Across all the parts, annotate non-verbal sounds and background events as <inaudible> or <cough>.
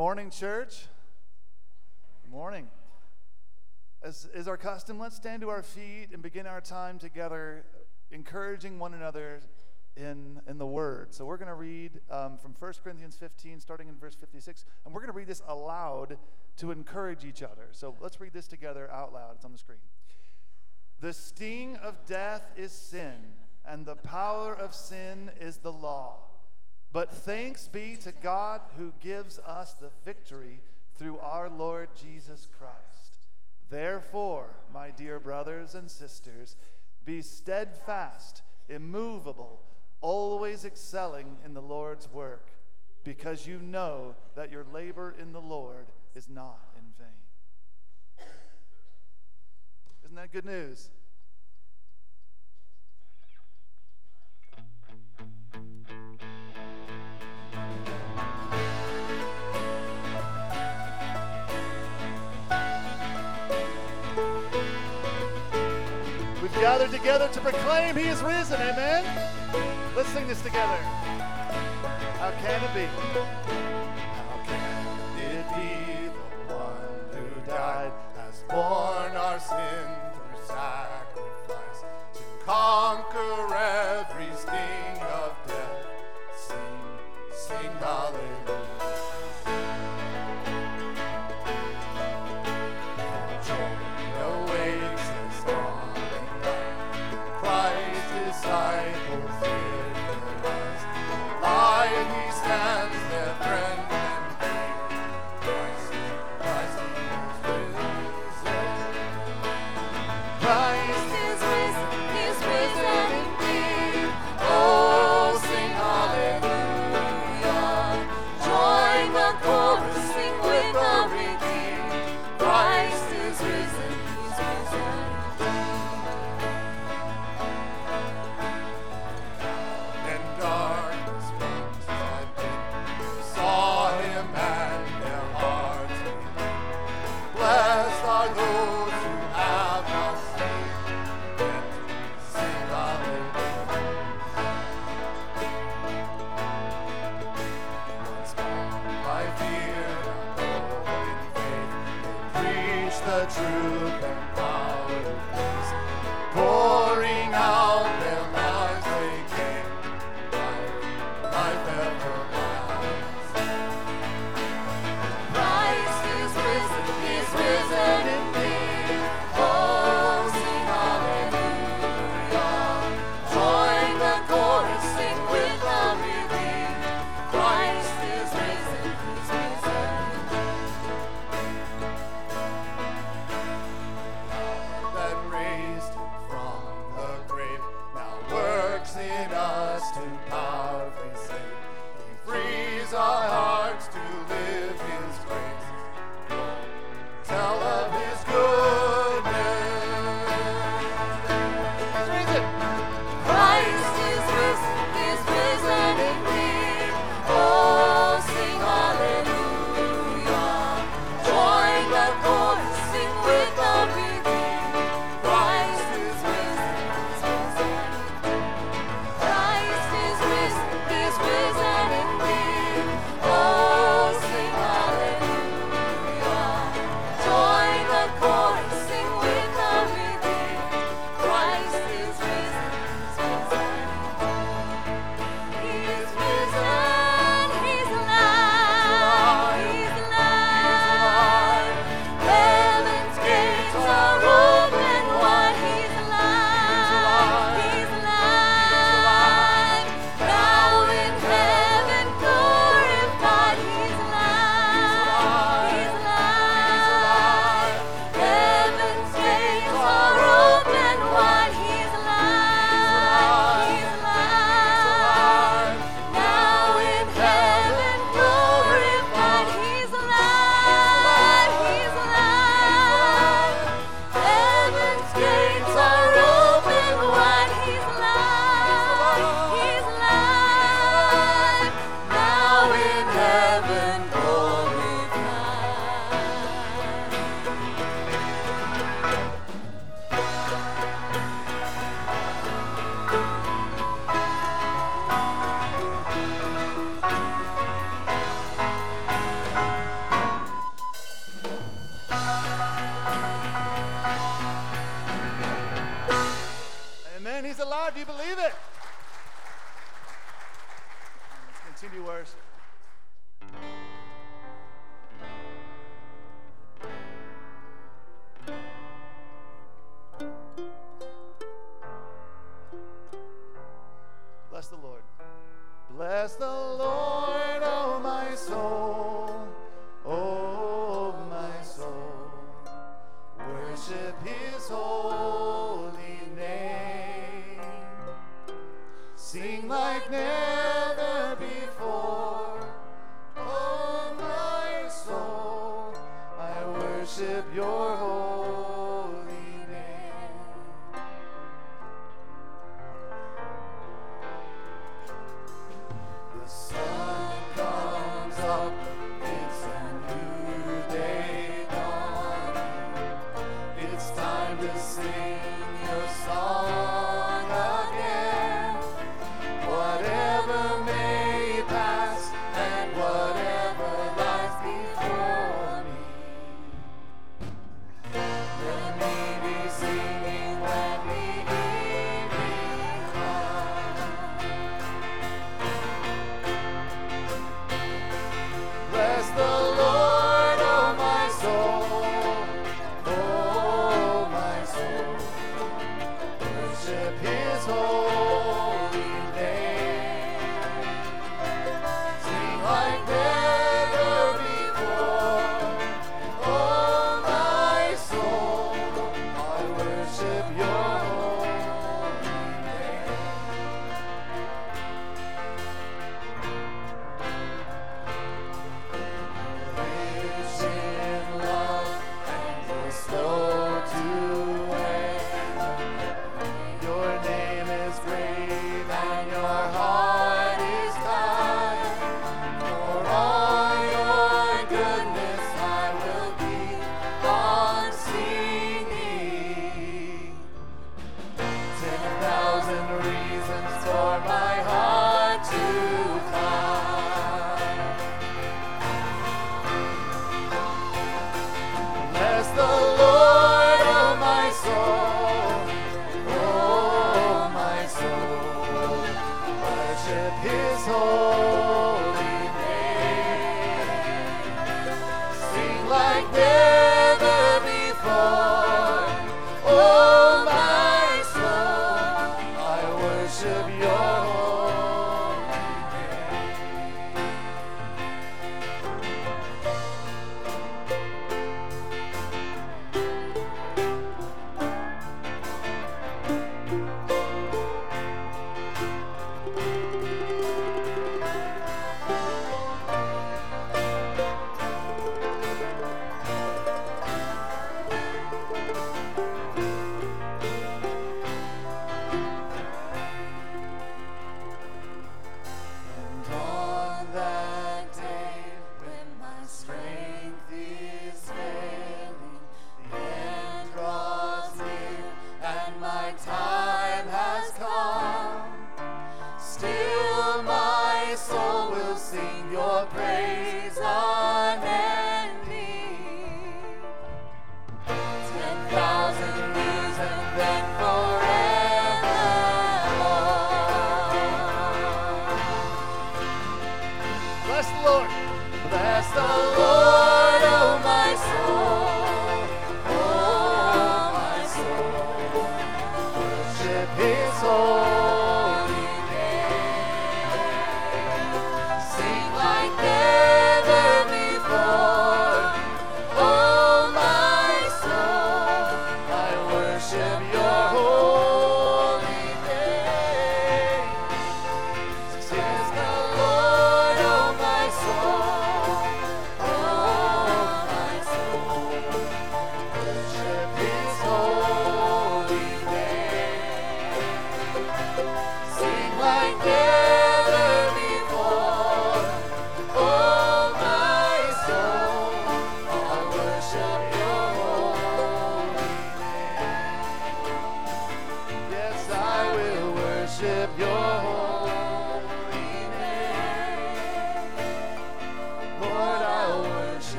morning, church. Good morning. As is our custom, let's stand to our feet and begin our time together, encouraging one another in, in the Word. So we're going to read um, from 1 Corinthians 15, starting in verse 56, and we're going to read this aloud to encourage each other. So let's read this together out loud. It's on the screen. The sting of death is sin, and the power of sin is the law. But thanks be to God who gives us the victory through our Lord Jesus Christ. Therefore, my dear brothers and sisters, be steadfast, immovable, always excelling in the Lord's work, because you know that your labor in the Lord is not in vain. Isn't that good news? Gathered together to proclaim he is risen. Amen? Let's sing this together. How can it be? How can it be the one who died has borne our sin through sacrifice to conquer every sting of death? Sing, sing hallelujah.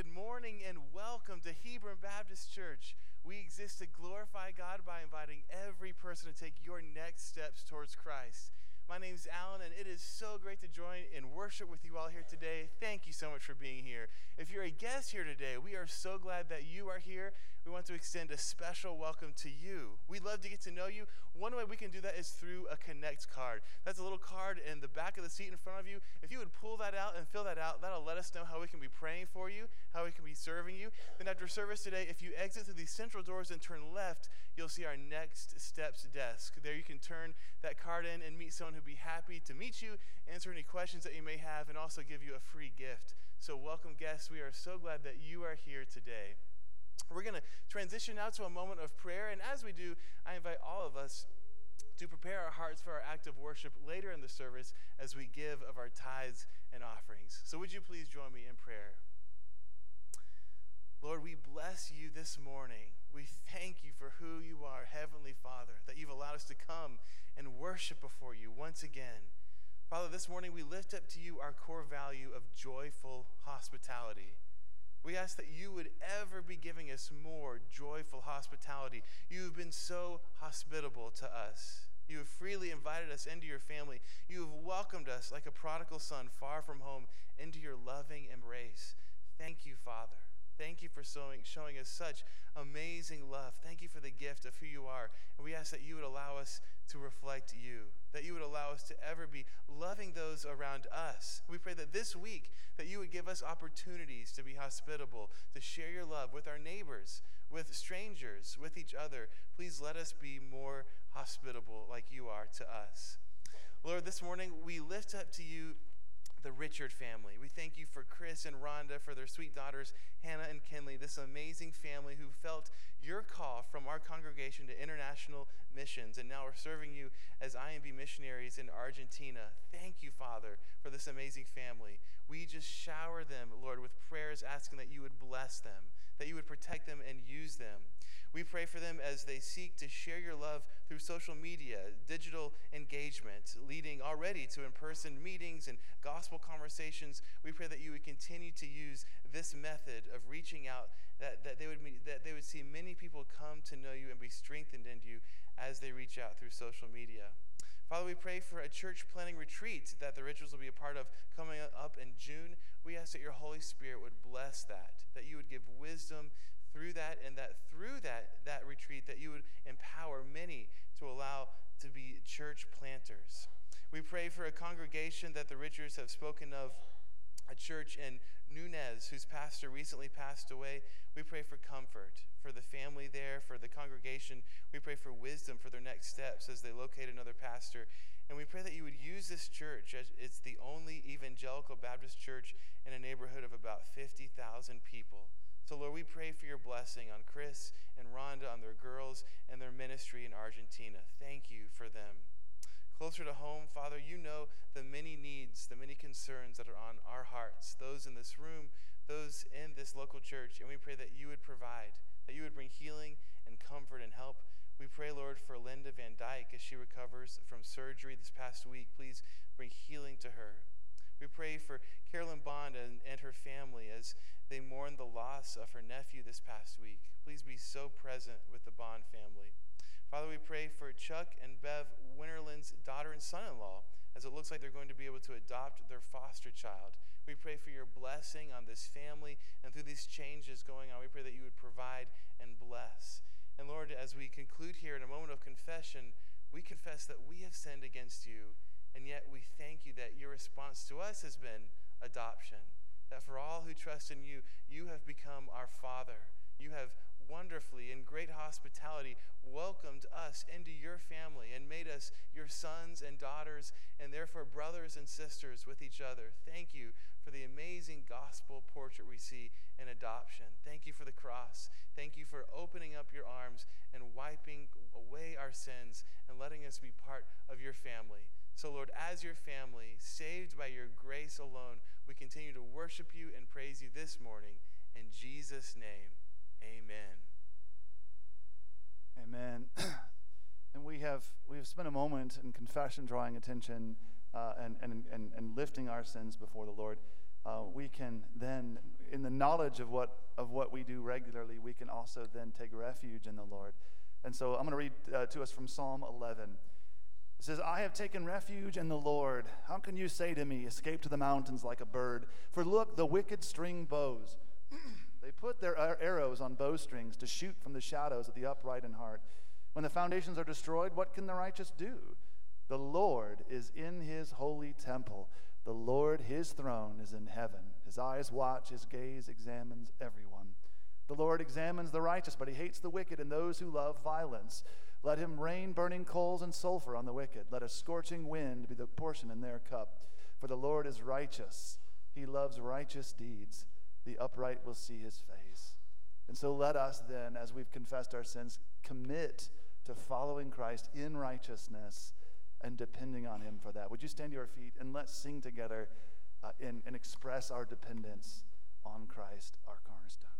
Good morning and welcome to Hebron Baptist Church. We exist to glorify God by inviting every person to take your next steps towards Christ. My name is Alan, and it is so great to join in worship with you all here today. Thank you so much for being here. If you're a guest here today, we are so glad that you are here. We want to extend a special welcome to you. We'd love to get to know you. One way we can do that is through a Connect card. That's a little card in the back of the seat in front of you. If you would pull that out and fill that out, that'll let us know how we can be praying for you, how we can be serving you. Then after service today, if you exit through these central doors and turn left, you'll see our next steps desk. There you can turn that card in and meet someone who'd be happy to meet you, answer any questions that you may have, and also give you a free gift. So, welcome, guests. We are so glad that you are here today. We're going to transition now to a moment of prayer, and as we do, I invite all of us to prepare our hearts for our act of worship later in the service as we give of our tithes and offerings. So, would you please join me in prayer? Lord, we bless you this morning. We thank you for who you are, Heavenly Father, that you've allowed us to come and worship before you once again. Father, this morning we lift up to you our core value of joyful hospitality. We ask that you would ever be giving us more joyful hospitality. You have been so hospitable to us. You have freely invited us into your family. You have welcomed us like a prodigal son far from home into your loving embrace. Thank you, Father. Thank you for showing, showing us such amazing love. Thank you for the gift of who you are. And we ask that you would allow us to reflect you, that you would allow us to ever be loving those around us. We pray that this week that you would give us opportunities to be hospitable, to share your love with our neighbors, with strangers, with each other. Please let us be more hospitable like you are to us. Lord, this morning we lift up to you the Richard family. We thank you for And Rhonda, for their sweet daughters, Hannah and Kinley, this amazing family who felt your call from our congregation to international missions and now are serving you as IMB missionaries in Argentina. Thank you, Father, for this amazing family. We just shower them, Lord, with prayers asking that you would bless them, that you would protect them and use them. We pray for them as they seek to share your love through social media, digital engagement, leading already to in person meetings and gospel conversations. We pray that you would continue to use this method of reaching out, that, that, they, would that they would see many people come to know you and be strengthened in you as they reach out through social media. Father, we pray for a church planning retreat that the Richards will be a part of coming up in June. We ask that your Holy Spirit would bless that, that you would give wisdom through that and that through that that retreat that you would empower many to allow to be church planters we pray for a congregation that the richards have spoken of a church in nunez whose pastor recently passed away we pray for comfort for the family there for the congregation we pray for wisdom for their next steps as they locate another pastor and we pray that you would use this church as it's the only evangelical baptist church in a neighborhood of about 50000 people so, Lord, we pray for your blessing on Chris and Rhonda, on their girls, and their ministry in Argentina. Thank you for them. Closer to home, Father, you know the many needs, the many concerns that are on our hearts, those in this room, those in this local church, and we pray that you would provide, that you would bring healing and comfort and help. We pray, Lord, for Linda Van Dyke as she recovers from surgery this past week. Please bring healing to her. We pray for Carolyn Bond and, and her family as they mourn the loss of her nephew this past week. Please be so present with the Bond family. Father, we pray for Chuck and Bev Winterland's daughter and son in law, as it looks like they're going to be able to adopt their foster child. We pray for your blessing on this family and through these changes going on. We pray that you would provide and bless. And Lord, as we conclude here in a moment of confession, we confess that we have sinned against you, and yet we thank you that your response to us has been adoption that for all who trust in you, you have become our Father. You have wonderfully in great hospitality welcomed us into your family and made us your sons and daughters and therefore brothers and sisters with each other. Thank you for the amazing gospel portrait we see in adoption. Thank you for the cross. Thank you for opening up your arms and wiping away our sins and letting us be part of your family. So, Lord, as your family, saved by your grace alone, we continue to worship you and praise you this morning. In Jesus' name, amen. Amen. <clears throat> and we have we have spent a moment in confession, drawing attention uh, and, and, and, and lifting our sins before the Lord. Uh, we can then, in the knowledge of what of what we do regularly, we can also then take refuge in the Lord. And so I'm going to read uh, to us from Psalm 11. It says, I have taken refuge in the Lord. How can you say to me, Escape to the mountains like a bird? For look, the wicked string bows. <clears throat> they put their arrows on bowstrings to shoot from the shadows of the upright in heart. When the foundations are destroyed, what can the righteous do? The Lord is in his holy temple. The Lord, his throne, is in heaven. His eyes watch, his gaze examines everyone. The Lord examines the righteous, but he hates the wicked and those who love violence. Let him rain burning coals and sulfur on the wicked. Let a scorching wind be the portion in their cup. For the Lord is righteous. He loves righteous deeds. The upright will see his face. And so let us then, as we've confessed our sins, commit to following Christ in righteousness and depending on him for that. Would you stand to your feet and let's sing together uh, and, and express our dependence on Christ, our cornerstone.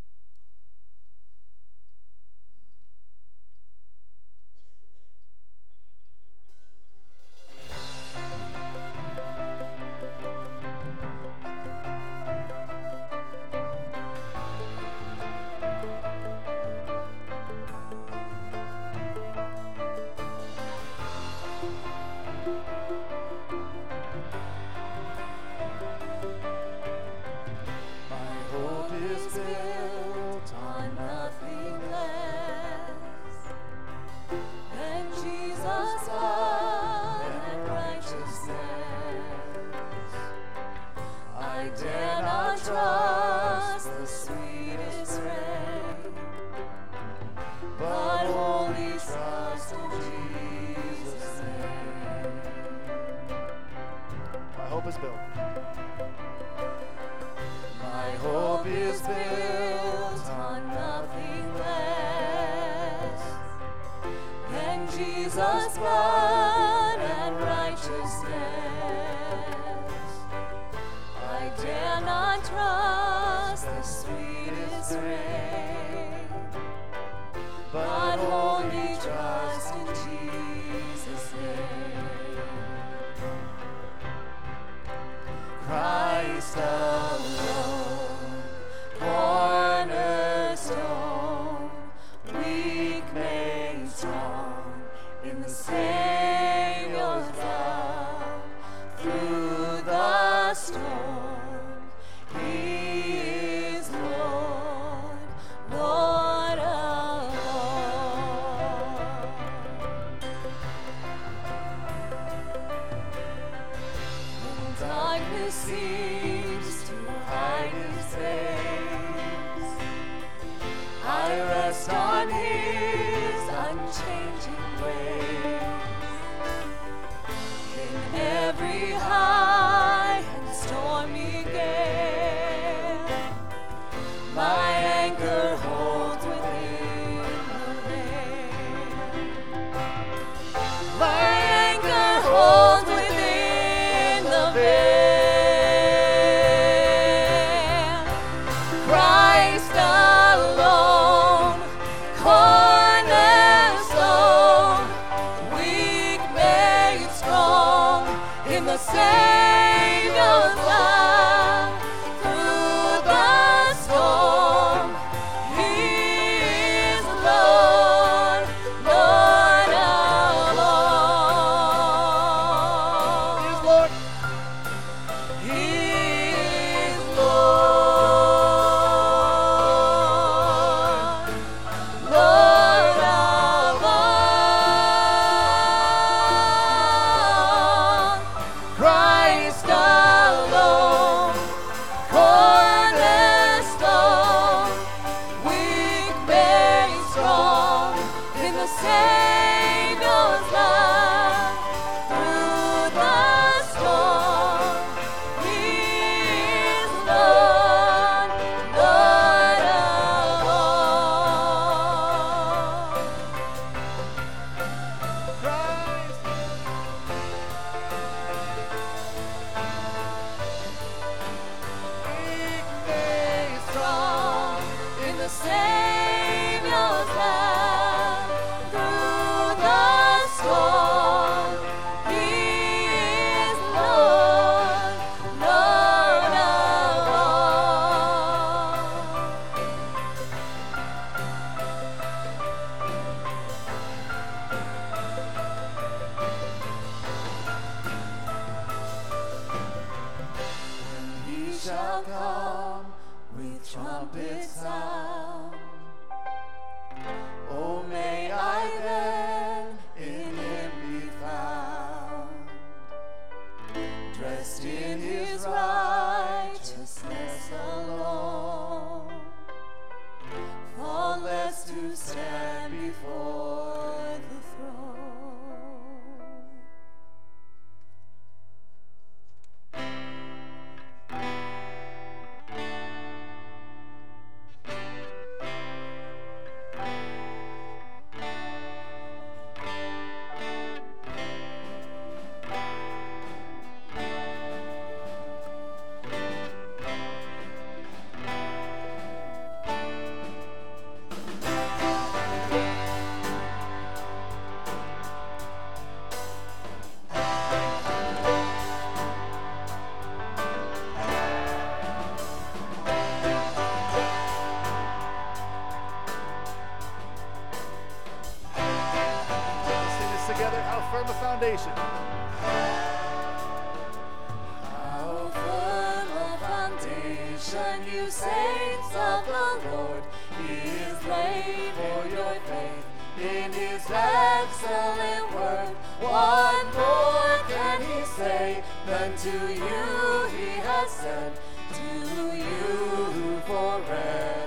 His excellent work. What more can He say than to you He has said to you forever?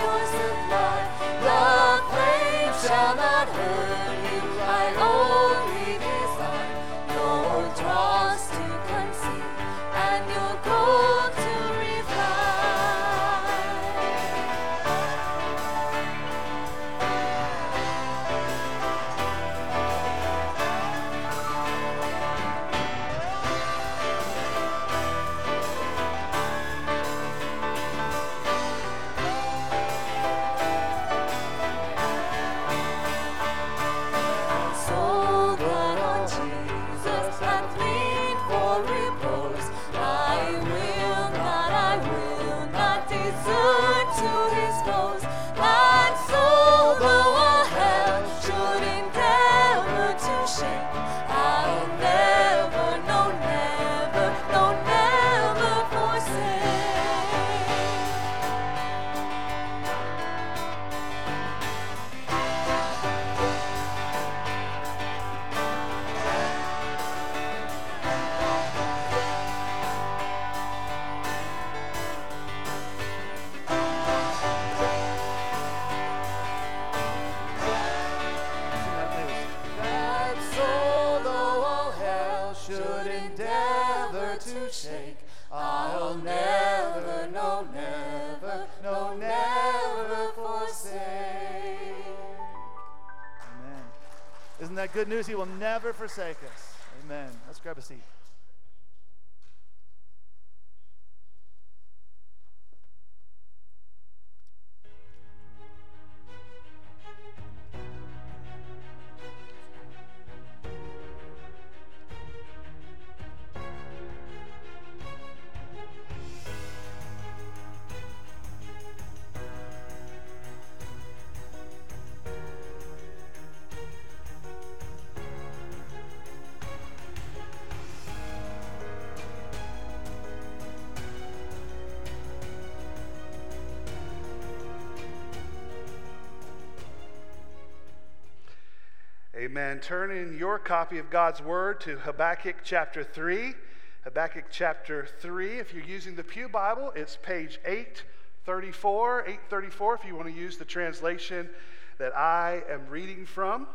yours to fly. The flame shall not hurt you. forsake us. Amen. Let's grab a seat. Amen. Turn in your copy of God's Word to Habakkuk chapter 3. Habakkuk chapter 3. If you're using the Pew Bible, it's page 834. 834, if you want to use the translation that I am reading from.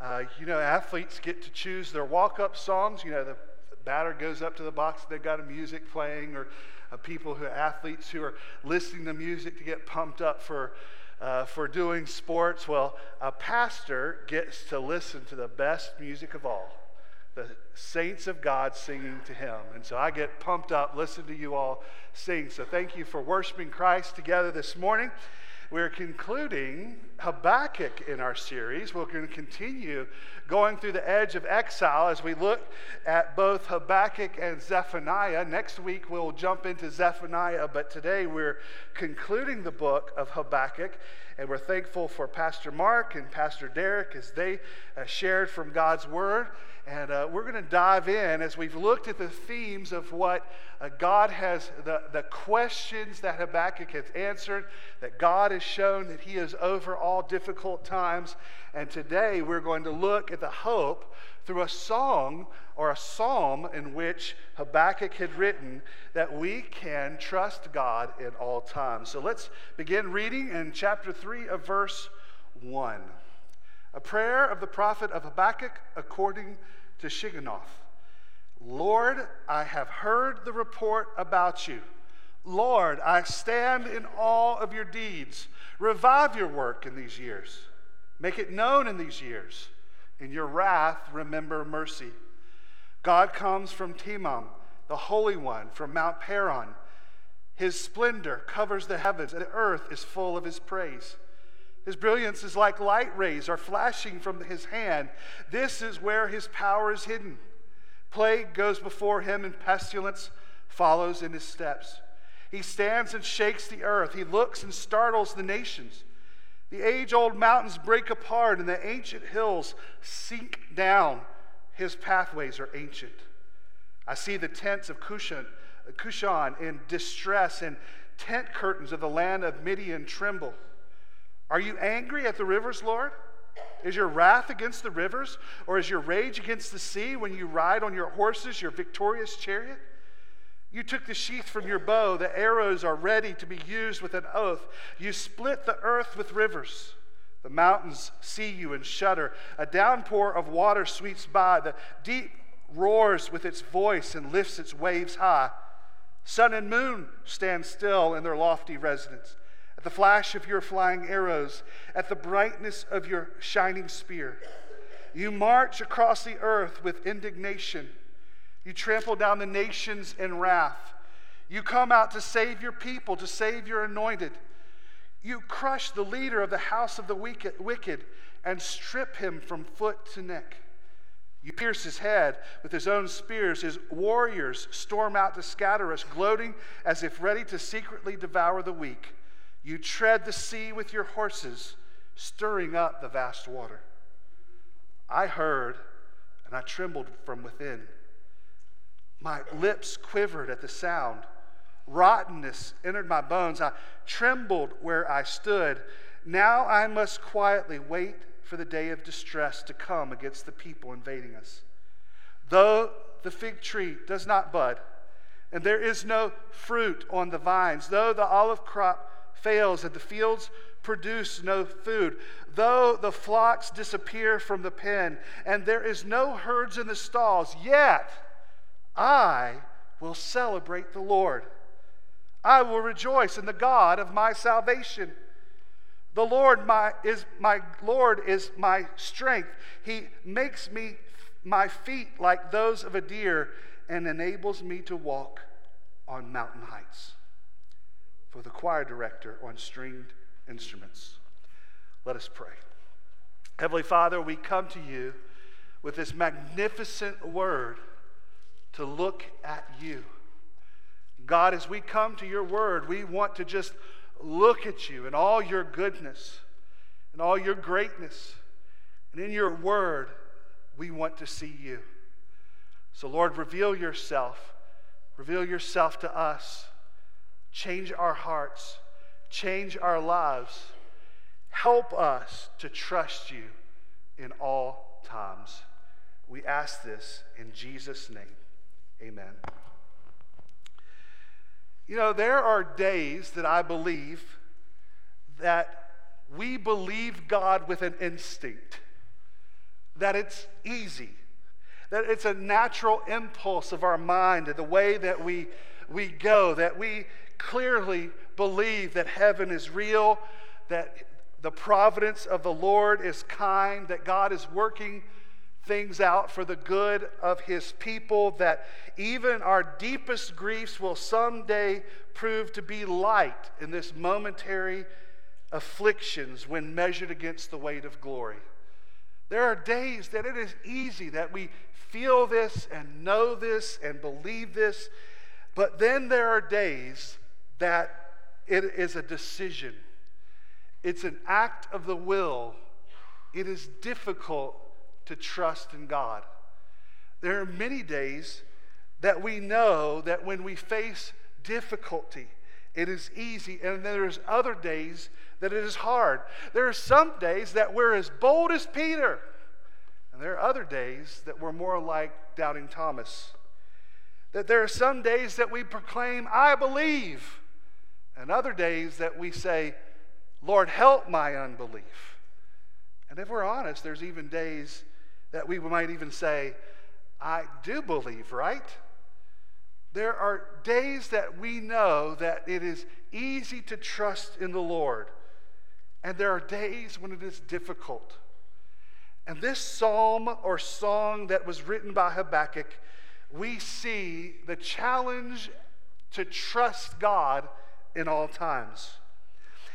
Uh, you know, athletes get to choose their walk up songs. You know, the batter goes up to the box, they've got a music playing, or uh, people who athletes who are listening to music to get pumped up for uh, for doing sports. Well, a pastor gets to listen to the best music of all the saints of God singing to him. And so I get pumped up, listen to you all sing. So thank you for worshiping Christ together this morning. We're concluding Habakkuk in our series. We're going to continue going through the edge of exile as we look at both Habakkuk and Zephaniah. Next week we'll jump into Zephaniah, but today we're concluding the book of Habakkuk. And we're thankful for Pastor Mark and Pastor Derek as they uh, shared from God's Word. And uh, we're going to dive in as we've looked at the themes of what uh, God has, the, the questions that Habakkuk has answered, that God has shown that He is over all difficult times. And today we're going to look at the hope through a song or a psalm in which Habakkuk had written that we can trust God in all times. So let's begin reading in chapter 3 of verse 1. A prayer of the prophet of Habakkuk according to Shigionoth. Lord, I have heard the report about you. Lord, I stand in awe of your deeds. Revive your work in these years. Make it known in these years. In your wrath, remember mercy. God comes from Teman, the Holy One, from Mount Paran. His splendor covers the heavens, and the earth is full of his praise. His brilliance is like light rays are flashing from his hand. This is where his power is hidden. Plague goes before him, and pestilence follows in his steps. He stands and shakes the earth. He looks and startles the nations. The age old mountains break apart, and the ancient hills sink down. His pathways are ancient. I see the tents of Cushan, Cushan in distress, and tent curtains of the land of Midian tremble. Are you angry at the rivers, Lord? Is your wrath against the rivers, or is your rage against the sea when you ride on your horses, your victorious chariot? You took the sheath from your bow, the arrows are ready to be used with an oath. You split the earth with rivers. The mountains see you and shudder. A downpour of water sweeps by. The deep roars with its voice and lifts its waves high. Sun and moon stand still in their lofty residence at the flash of your flying arrows, at the brightness of your shining spear. You march across the earth with indignation. You trample down the nations in wrath. You come out to save your people, to save your anointed. You crush the leader of the house of the wicked and strip him from foot to neck. You pierce his head with his own spears. His warriors storm out to scatter us, gloating as if ready to secretly devour the weak. You tread the sea with your horses, stirring up the vast water. I heard and I trembled from within. My lips quivered at the sound. Rottenness entered my bones. I trembled where I stood. Now I must quietly wait for the day of distress to come against the people invading us. Though the fig tree does not bud, and there is no fruit on the vines, though the olive crop fails and the fields produce no food. Though the flocks disappear from the pen and there is no herds in the stalls, yet I will celebrate the Lord. I will rejoice in the God of my salvation. The Lord my, is my Lord is my strength. He makes me my feet like those of a deer and enables me to walk on mountain heights for the choir director on stringed instruments. Let us pray. Heavenly Father, we come to you with this magnificent word to look at you. God, as we come to your word, we want to just look at you and all your goodness and all your greatness. And in your word, we want to see you. So, Lord, reveal yourself. Reveal yourself to us change our hearts, change our lives. Help us to trust you in all times. We ask this in Jesus' name. Amen. You know, there are days that I believe that we believe God with an instinct, that it's easy, that it's a natural impulse of our mind and the way that we, we go, that we clearly believe that heaven is real, that the providence of the Lord is kind, that God is working things out for the good of his people, that even our deepest griefs will someday prove to be light in this momentary afflictions when measured against the weight of glory. There are days that it is easy that we feel this and know this and believe this, but then there are days that it is a decision. It's an act of the will. It is difficult to trust in God. There are many days that we know that when we face difficulty, it is easy, and there's other days that it is hard. There are some days that we're as bold as Peter, and there are other days that we're more like doubting Thomas. That there are some days that we proclaim, I believe, and other days that we say, Lord, help my unbelief. And if we're honest, there's even days that we might even say, I do believe, right? There are days that we know that it is easy to trust in the Lord, and there are days when it is difficult. And this psalm or song that was written by Habakkuk, we see the challenge to trust God in all times.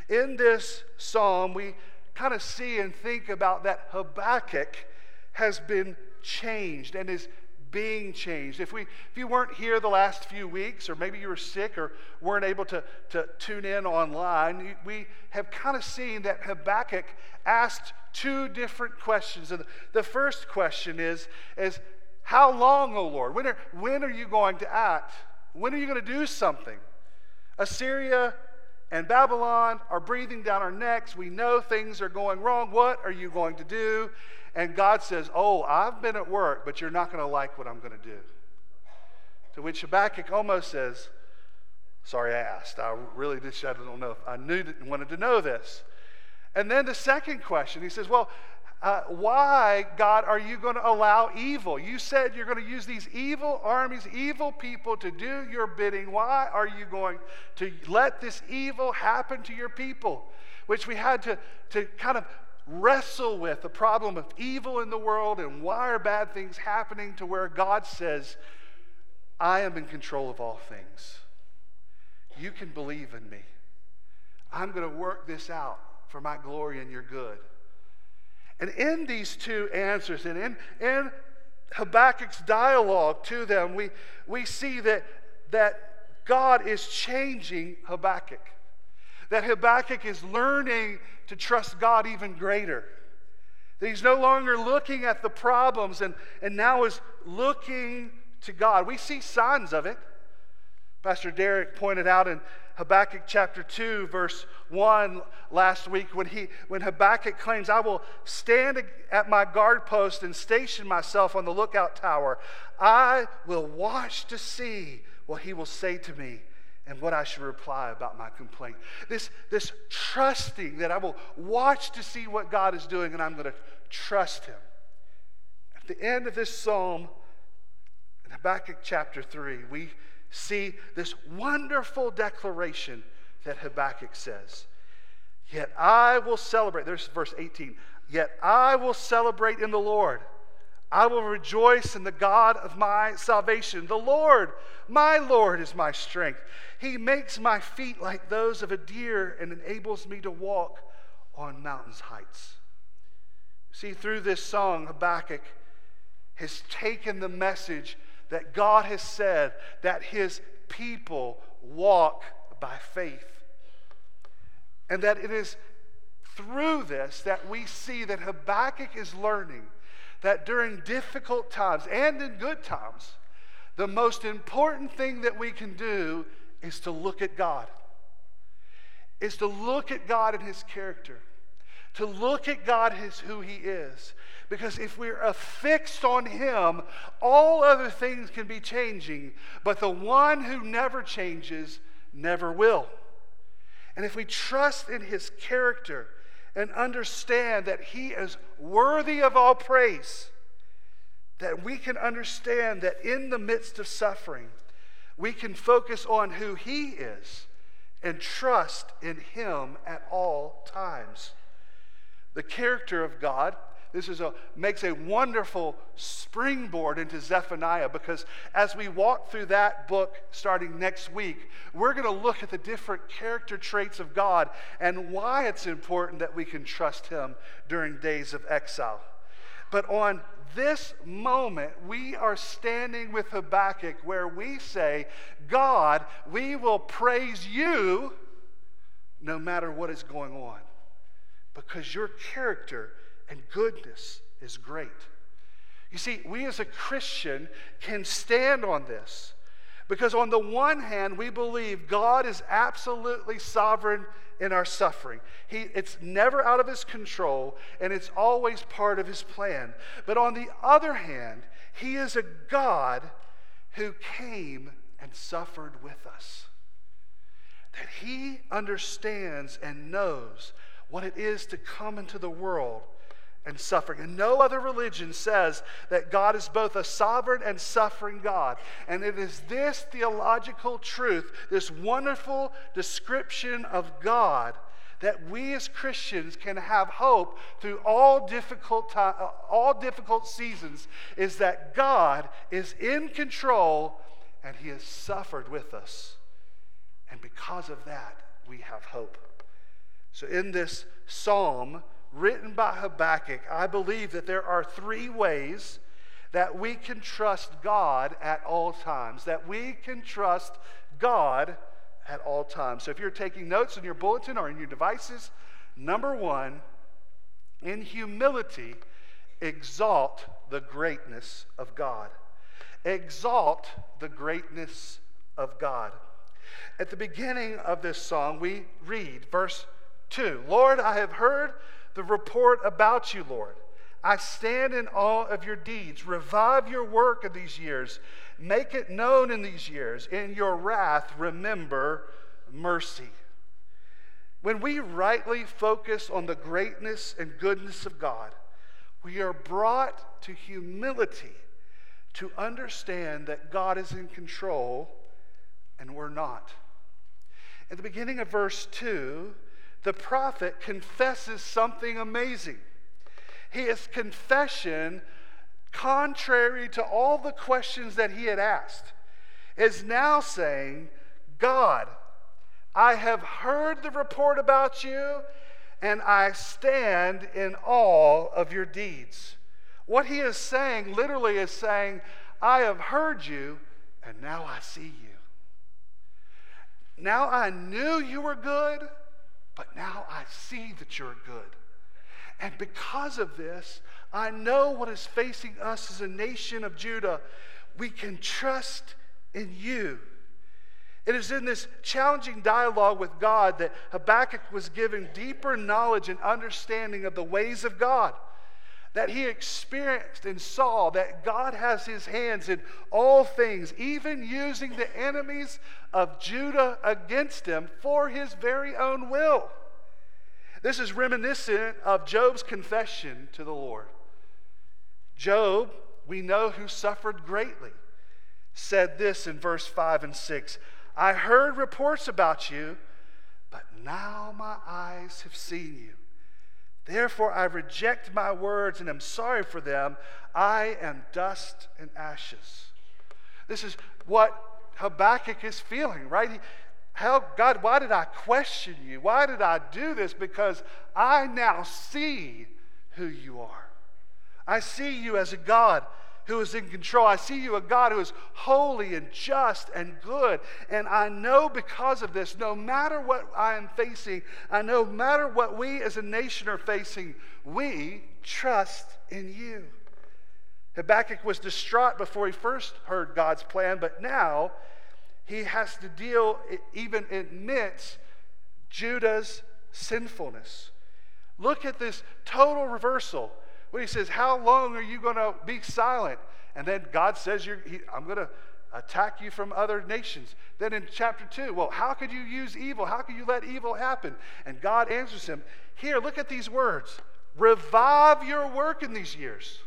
In this psalm, we kind of see and think about that Habakkuk has been changed and is being changed. If, we, if you weren't here the last few weeks, or maybe you were sick or weren't able to, to tune in online, we have kind of seen that Habakkuk asked two different questions. And the first question is, is How long, O Lord? When are, when are you going to act? When are you going to do something? Assyria and Babylon are breathing down our necks. We know things are going wrong. What are you going to do? And God says, Oh, I've been at work, but you're not going to like what I'm going to do. To which Habakkuk almost says, Sorry I asked. I really just, I don't know if I knew wanted to know this. And then the second question, he says, Well, uh, why, God, are you going to allow evil? You said you're going to use these evil armies, evil people to do your bidding. Why are you going to let this evil happen to your people? Which we had to, to kind of wrestle with the problem of evil in the world and why are bad things happening to where God says, I am in control of all things. You can believe in me. I'm going to work this out for my glory and your good. And in these two answers, and in, in Habakkuk's dialogue to them, we, we see that, that God is changing Habakkuk. That Habakkuk is learning to trust God even greater. That he's no longer looking at the problems and, and now is looking to God. We see signs of it. Pastor Derek pointed out in Habakkuk chapter 2, verse 1 last week when, he, when Habakkuk claims, I will stand at my guard post and station myself on the lookout tower. I will watch to see what he will say to me and what I should reply about my complaint. This, this trusting that I will watch to see what God is doing and I'm going to trust him. At the end of this psalm, in Habakkuk chapter 3, we see this wonderful declaration that Habakkuk says. Yet I will celebrate. There's verse 18. Yet I will celebrate in the Lord. I will rejoice in the God of my salvation. The Lord, my Lord, is my strength. He makes my feet like those of a deer and enables me to walk on mountains' heights. See, through this song, Habakkuk has taken the message that God has said that his people walk by faith. And that it is through this that we see that Habakkuk is learning that during difficult times and in good times, the most important thing that we can do is to look at God. Is to look at God and his character. to look at God as who He is. Because if we're affixed on Him, all other things can be changing, but the one who never changes never will. And if we trust in His character and understand that He is worthy of all praise, that we can understand that in the midst of suffering, we can focus on who He is and trust in Him at all times. The character of God this is a, makes a wonderful springboard into Zephaniah because as we walk through that book starting next week, we're going to look at the different character traits of God and why it's important that we can trust Him during days of exile. But on this moment, we are standing with Habakkuk where we say, God, we will praise you no matter what is going on because your character and goodness is great. You see, we as a Christian can stand on this because, on the one hand, we believe God is absolutely sovereign in our suffering. He, it's never out of His control and it's always part of His plan. But on the other hand, He is a God who came and suffered with us. That He understands and knows what it is to come into the world and suffering. And no other religion says that God is both a sovereign and suffering God. And it is this theological truth, this wonderful description of God, that we as Christians can have hope through all difficult time, uh, all difficult seasons is that God is in control and he has suffered with us. And because of that, we have hope. So in this psalm, written by Habakkuk, I believe that there are three ways that we can trust God at all times, that we can trust God at all times. So if you're taking notes in your bulletin or in your devices, number one, in humility, exalt the greatness of God. Exalt the greatness of God. At the beginning of this song, we read verse 2 Lord, I have heard the report about you, Lord. I stand in awe of your deeds. Revive your work of these years. Make it known in these years. In your wrath, remember mercy. When we rightly focus on the greatness and goodness of God, we are brought to humility to understand that God is in control and we're not. At the beginning of verse 2, the prophet confesses something amazing. His confession, contrary to all the questions that he had asked, is now saying, God, I have heard the report about you, and I stand in awe of your deeds. What he is saying literally is saying, I have heard you, and now I see you. Now I knew you were good but now I see that you're good. And because of this, I know what is facing us as a nation of Judah. We can trust in you. It is in this challenging dialogue with God that Habakkuk was given deeper knowledge and understanding of the ways of God that he experienced and saw that God has his hands in all things, even using the enemies of Judah against him for his very own will. This is reminiscent of Job's confession to the Lord. Job, we know who suffered greatly, said this in verse 5 and 6 I heard reports about you, but now my eyes have seen you. Therefore, I reject my words and am sorry for them. I am dust and ashes. This is what Habakkuk is feeling, right? He, how, God, why did I question you? Why did I do this? Because I now see who you are. I see you as a God who is in control. I see you a God who is holy and just and good. And I know because of this, no matter what I am facing, I know no matter what we as a nation are facing, we trust in you. Habakkuk was distraught before he first heard God's plan, but now he has to deal, even admits Judah's sinfulness. Look at this total reversal. When he says, How long are you going to be silent? And then God says, he, I'm going to attack you from other nations. Then in chapter 2, well, how could you use evil? How could you let evil happen? And God answers him, Here, look at these words revive your work in these years.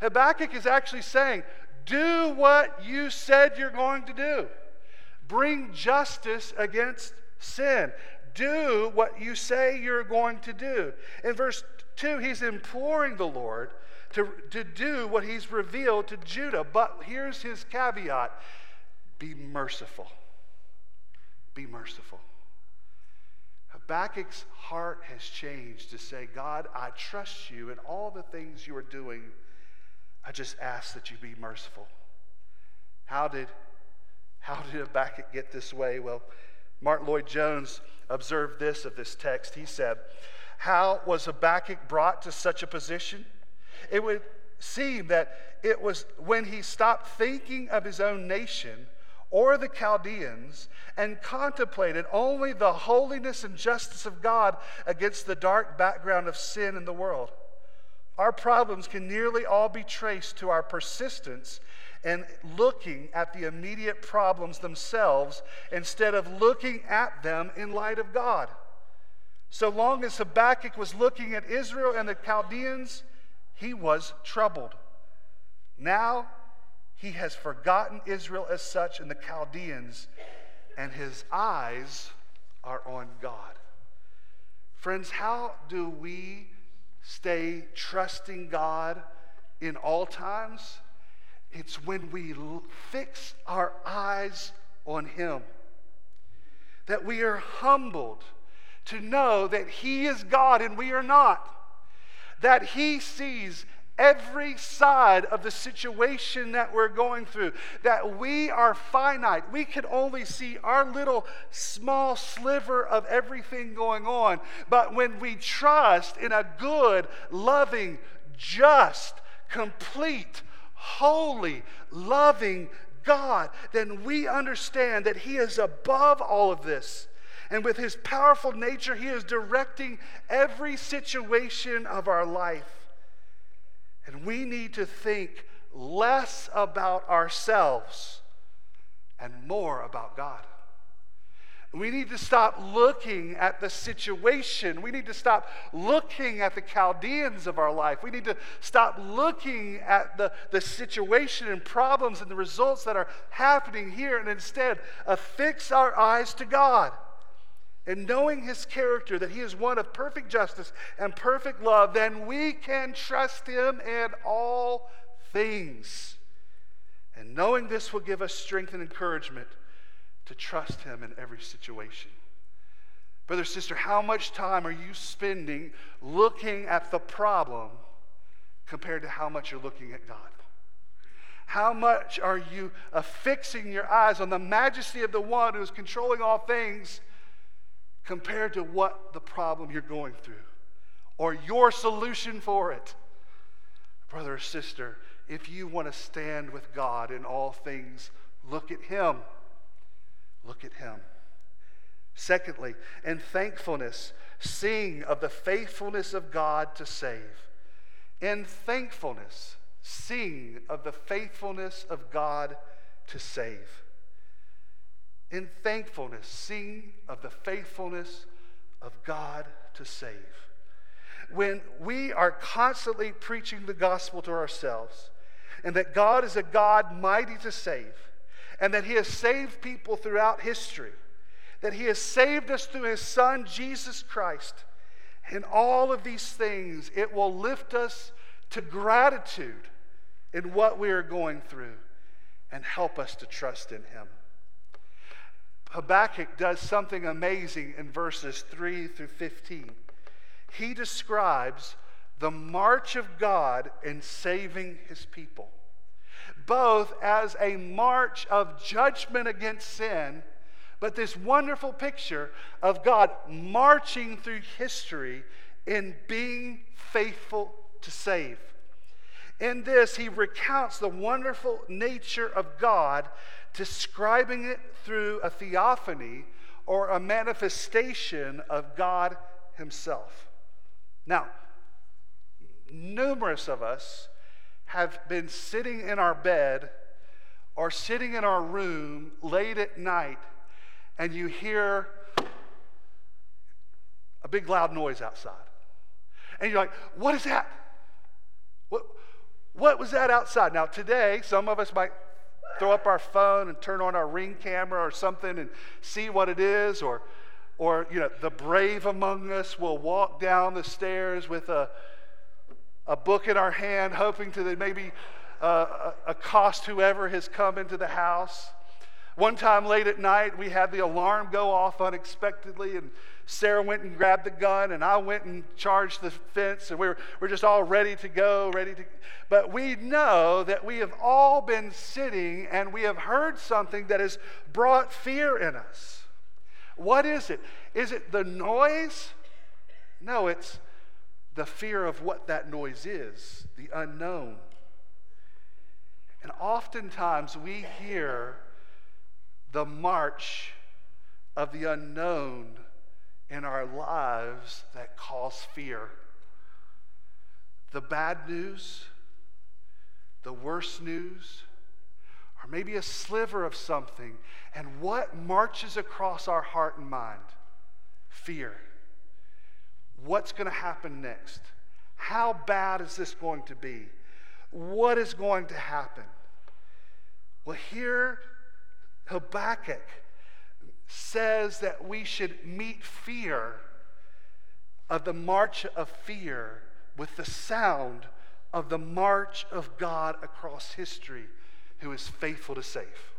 Habakkuk is actually saying, Do what you said you're going to do. Bring justice against sin. Do what you say you're going to do. In verse 2, he's imploring the Lord to, to do what he's revealed to Judah. But here's his caveat be merciful. Be merciful. Habakkuk's heart has changed to say, God, I trust you in all the things you are doing. I just ask that you be merciful. How did, how did Habakkuk get this way? Well, Martyn Lloyd-Jones observed this of this text. He said, How was Habakkuk brought to such a position? It would seem that it was when he stopped thinking of his own nation or the Chaldeans and contemplated only the holiness and justice of God against the dark background of sin in the world. Our problems can nearly all be traced to our persistence in looking at the immediate problems themselves instead of looking at them in light of God. So long as Habakkuk was looking at Israel and the Chaldeans, he was troubled. Now he has forgotten Israel as such and the Chaldeans, and his eyes are on God. Friends, how do we stay trusting God in all times? It's when we fix our eyes on Him, that we are humbled to know that He is God and we are not that He sees every side of the situation that we're going through, that we are finite. We can only see our little small sliver of everything going on. But when we trust in a good, loving, just, complete, holy, loving God, then we understand that He is above all of this and with his powerful nature, he is directing every situation of our life. And we need to think less about ourselves and more about God. We need to stop looking at the situation. We need to stop looking at the Chaldeans of our life. We need to stop looking at the, the situation and problems and the results that are happening here and instead affix our eyes to God and knowing his character, that he is one of perfect justice and perfect love, then we can trust him in all things. And knowing this will give us strength and encouragement to trust him in every situation. Brother, sister, how much time are you spending looking at the problem compared to how much you're looking at God? How much are you uh, affixing your eyes on the majesty of the one who is controlling all things compared to what the problem you're going through or your solution for it. Brother or sister, if you want to stand with God in all things, look at Him. Look at Him. Secondly, in thankfulness, sing of the faithfulness of God to save. In thankfulness, sing of the faithfulness of God to save in thankfulness, sing of the faithfulness of God to save. When we are constantly preaching the gospel to ourselves, and that God is a God mighty to save, and that He has saved people throughout history, that He has saved us through His Son, Jesus Christ, and all of these things, it will lift us to gratitude in what we are going through and help us to trust in Him. Habakkuk does something amazing in verses 3 through 15. He describes the march of God in saving his people, both as a march of judgment against sin, but this wonderful picture of God marching through history in being faithful to save. In this, he recounts the wonderful nature of God describing it through a theophany or a manifestation of God Himself. Now, numerous of us have been sitting in our bed or sitting in our room late at night and you hear a big loud noise outside. And you're like, what is that? What, what was that outside? Now, today, some of us might throw up our phone and turn on our ring camera or something and see what it is, or, or you know, the brave among us will walk down the stairs with a, a book in our hand, hoping to maybe uh, accost whoever has come into the house. One time late at night, we had the alarm go off unexpectedly, and Sarah went and grabbed the gun, and I went and charged the fence, and we were, we are just all ready to go, ready to. But we know that we have all been sitting and we have heard something that has brought fear in us. What is it? Is it the noise? No, it's the fear of what that noise is, the unknown. And oftentimes we hear the march of the unknown in our lives that cause fear. The bad news, the worst news, or maybe a sliver of something. And what marches across our heart and mind? Fear. What's going to happen next? How bad is this going to be? What is going to happen? Well, here Habakkuk says that we should meet fear of the march of fear with the sound of the march of God across history, who is faithful to save.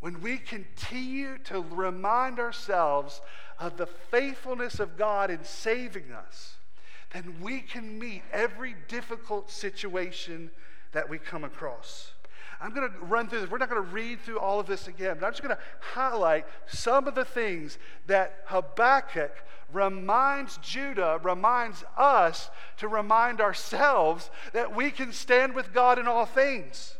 When we continue to remind ourselves of the faithfulness of God in saving us, then we can meet every difficult situation that we come across. I'm going to run through this. We're not going to read through all of this again, but I'm just going to highlight some of the things that Habakkuk reminds Judah, reminds us to remind ourselves that we can stand with God in all things.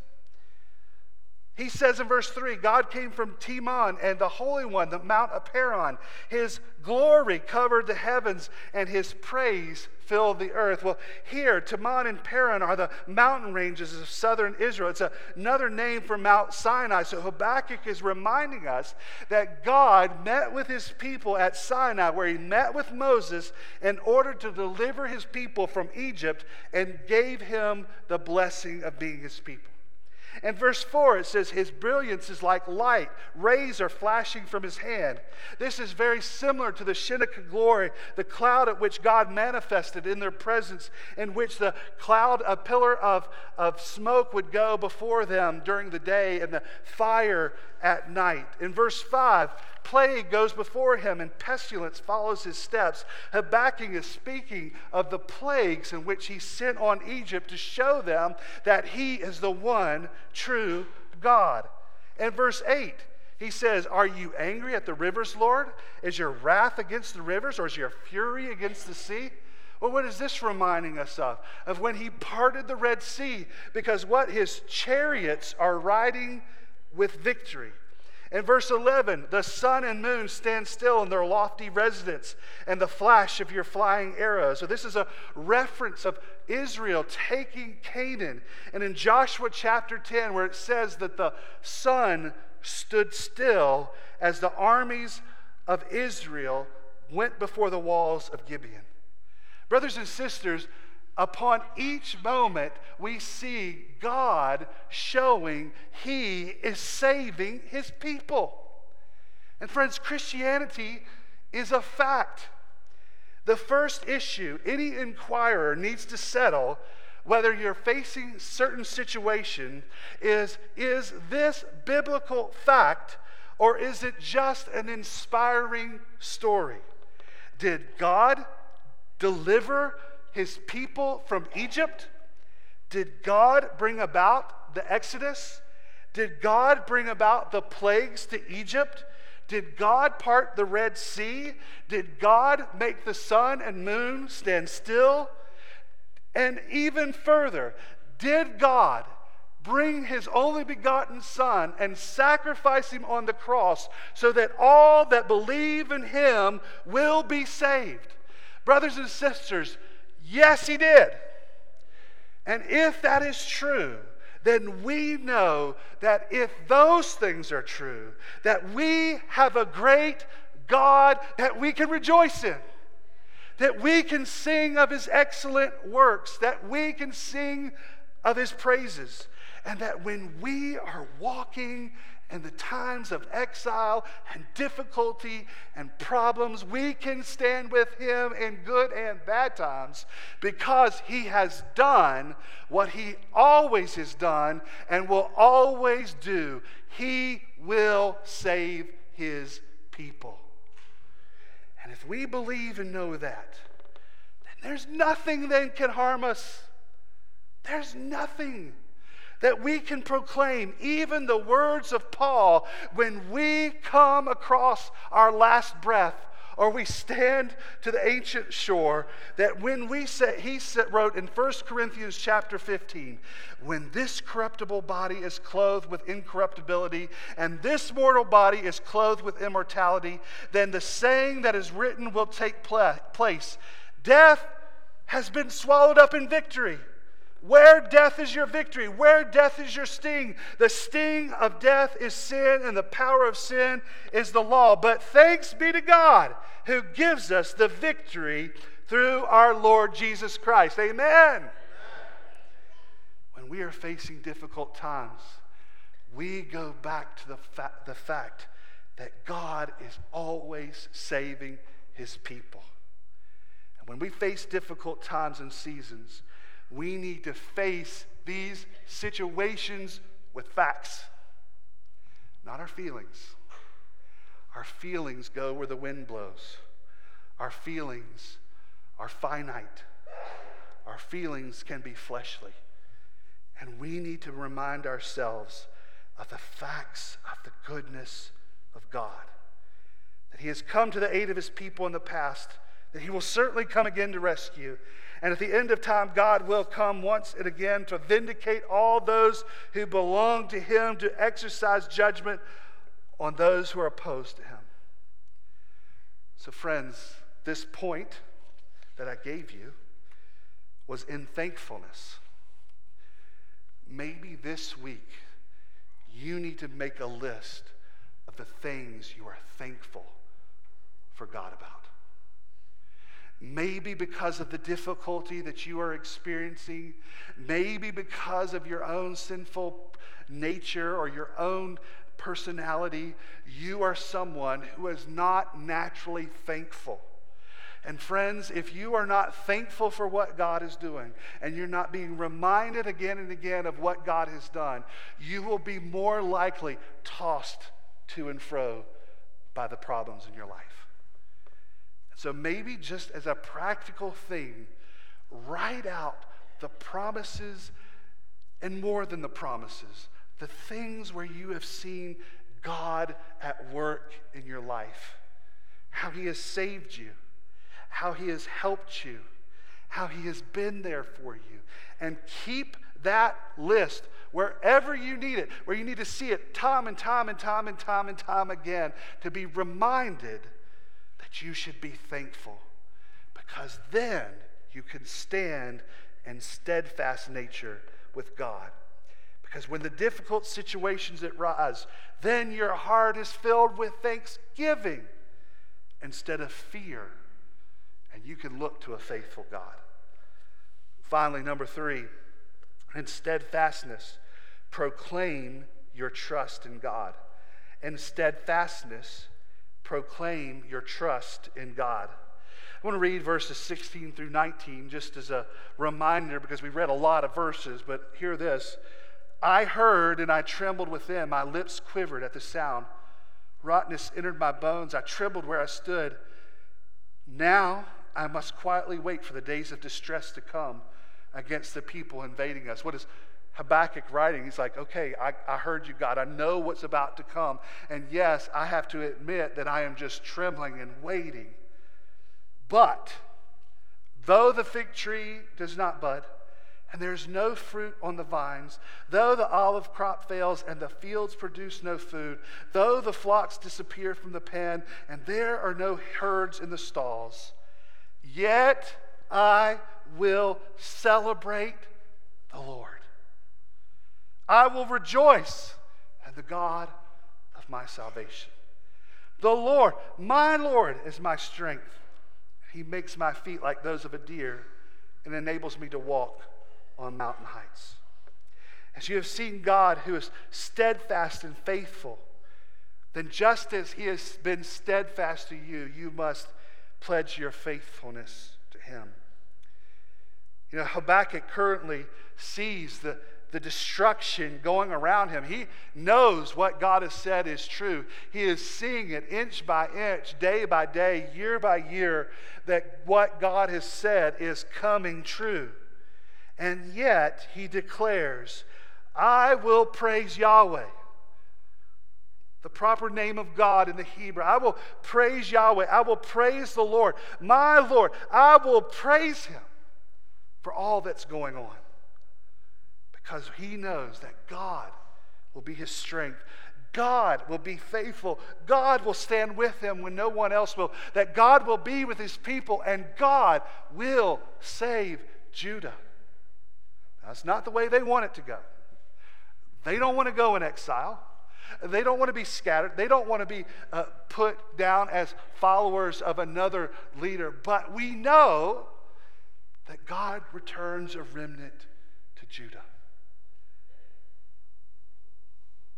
He says in verse 3 God came from Teman and the Holy One, the Mount of Paran. His glory covered the heavens and his praise filled the earth. Well, here, Teman and Paran are the mountain ranges of southern Israel. It's another name for Mount Sinai. So Habakkuk is reminding us that God met with his people at Sinai, where he met with Moses in order to deliver his people from Egypt and gave him the blessing of being his people. In verse 4, it says, His brilliance is like light, rays are flashing from his hand. This is very similar to the Shekinah glory, the cloud at which God manifested in their presence, in which the cloud, a pillar of, of smoke, would go before them during the day and the fire at night. In verse 5, plague goes before him and pestilence follows his steps. Habakkuk is speaking of the plagues in which he sent on Egypt to show them that he is the one true God. In verse 8, he says, Are you angry at the rivers, Lord? Is your wrath against the rivers, or is your fury against the sea? Well, what is this reminding us of? Of when he parted the Red Sea, because what? His chariots are riding with victory. In verse 11, the sun and moon stand still in their lofty residence, and the flash of your flying arrows. So, this is a reference of Israel taking Canaan. And in Joshua chapter 10, where it says that the sun stood still as the armies of Israel went before the walls of Gibeon. Brothers and sisters, upon each moment, we see God showing He is saving His people. And, friends, Christianity is a fact. The first issue any inquirer needs to settle, whether you're facing certain situation, is is this biblical fact or is it just an inspiring story? Did God deliver his people from Egypt? Did God bring about the Exodus? Did God bring about the plagues to Egypt? Did God part the Red Sea? Did God make the sun and moon stand still? And even further, did God bring his only begotten Son and sacrifice him on the cross so that all that believe in him will be saved? Brothers and sisters, yes, he did. And if that is true, then we know that if those things are true, that we have a great God that we can rejoice in, that we can sing of his excellent works, that we can sing of his praises, and that when we are walking in the times of exile and difficulty and problems, we can stand with him in good and bad times because he has done what he always has done and will always do. He will save his people. And if we believe and know that, then there's nothing that can harm us. There's nothing that we can proclaim even the words of Paul when we come across our last breath or we stand to the ancient shore that when we say he wrote in 1 corinthians chapter 15 when this corruptible body is clothed with incorruptibility and this mortal body is clothed with immortality then the saying that is written will take place. Death has been swallowed up in victory where death is your victory, where death is your sting. The sting of death is sin, and the power of sin is the law. But thanks be to God who gives us the victory through our Lord Jesus Christ. Amen. When we are facing difficult times, we go back to the, fa- the fact that God is always saving his people. And when we face difficult times and seasons, we need to face these situations with facts, not our feelings. Our feelings go where the wind blows. Our feelings are finite. Our feelings can be fleshly. And we need to remind ourselves of the facts of the goodness of God. That He has come to the aid of His people in the past, that He will certainly come again to rescue, and at the end of time, God will come once and again to vindicate all those who belong to Him, to exercise judgment on those who are opposed to Him. So, friends, this point that I gave you was in thankfulness. Maybe this week you need to make a list of the things you are thankful for God about. Maybe because of the difficulty that you are experiencing, maybe because of your own sinful nature or your own personality, you are someone who is not naturally thankful. And friends, if you are not thankful for what God is doing and you're not being reminded again and again of what God has done, you will be more likely tossed to and fro by the problems in your life. So maybe just as a practical thing, write out the promises and more than the promises, the things where you have seen God at work in your life, how He has saved you, how He has helped you, how He has been there for you. And keep that list wherever you need it, where you need to see it time and time and time and time and time again to be reminded that you should be thankful because then you can stand in steadfast nature with God. Because when the difficult situations arise, then your heart is filled with thanksgiving instead of fear, and you can look to a faithful God. Finally, number three, in steadfastness, proclaim your trust in God. In steadfastness, proclaim your trust in God. I want to read verses 16 through 19 just as a reminder because we read a lot of verses, but hear this. I heard and I trembled within. My lips quivered at the sound. Rottenness entered my bones. I trembled where I stood. Now I must quietly wait for the days of distress to come against the people invading us. What is Habakkuk writing, he's like, okay, I, I heard you, God. I know what's about to come. And yes, I have to admit that I am just trembling and waiting. But though the fig tree does not bud, and there's no fruit on the vines, though the olive crop fails and the fields produce no food, though the flocks disappear from the pen and there are no herds in the stalls, Yet I will celebrate the Lord. I will rejoice in the God of my salvation. The Lord, my Lord, is my strength. He makes my feet like those of a deer and enables me to walk on mountain heights. As you have seen God who is steadfast and faithful, then just as he has been steadfast to you, you must pledge your faithfulness to him. You know, Habakkuk currently sees the, the destruction going around him. He knows what God has said is true. He is seeing it inch by inch, day by day, year by year, that what God has said is coming true. And yet, he declares, I will praise Yahweh the proper name of God in the Hebrew. I will praise Yahweh. I will praise the Lord, my Lord. I will praise him for all that's going on because he knows that God will be his strength. God will be faithful. God will stand with him when no one else will. That God will be with his people and God will save Judah. That's not the way they want it to go. They don't want to go in exile. They don't want to be scattered. They don't want to be uh, put down as followers of another leader. But we know that God returns a remnant to Judah.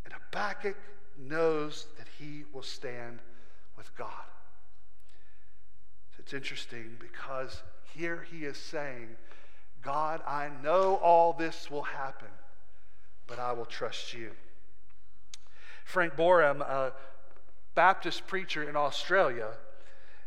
And Habakkuk knows that he will stand with God. It's interesting because here he is saying, God, I know all this will happen, but I will trust you. Frank Boreham, a Baptist preacher in Australia,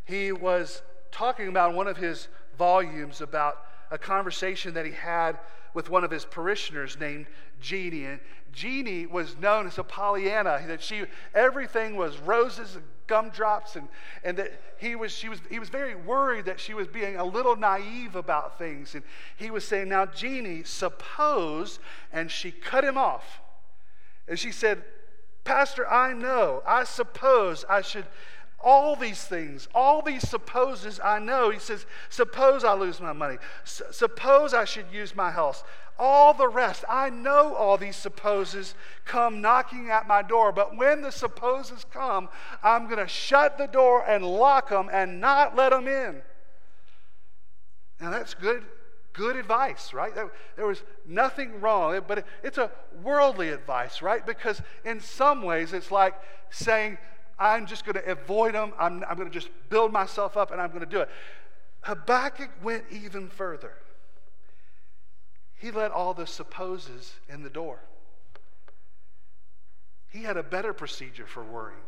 he was talking about one of his volumes about a conversation that he had with one of his parishioners named Jeannie. And Jeannie was known as a Pollyanna, that she everything was roses and gumdrops, and, and that he was, she was, he was very worried that she was being a little naive about things. And he was saying, Now, Jeannie, suppose, and she cut him off. And she said, Pastor, I know, I suppose I should, all these things, all these supposes I know. He says, suppose I lose my money. S- suppose I should use my house. All the rest, I know all these supposes come knocking at my door. But when the supposes come, I'm going to shut the door and lock them and not let them in. Now that's good good advice, right? There was nothing wrong, but it's a worldly advice, right? Because in some ways it's like saying, I'm just going to avoid them, I'm, I'm going to just build myself up and I'm going to do it. Habakkuk went even further. He let all the supposes in the door. He had a better procedure for worrying.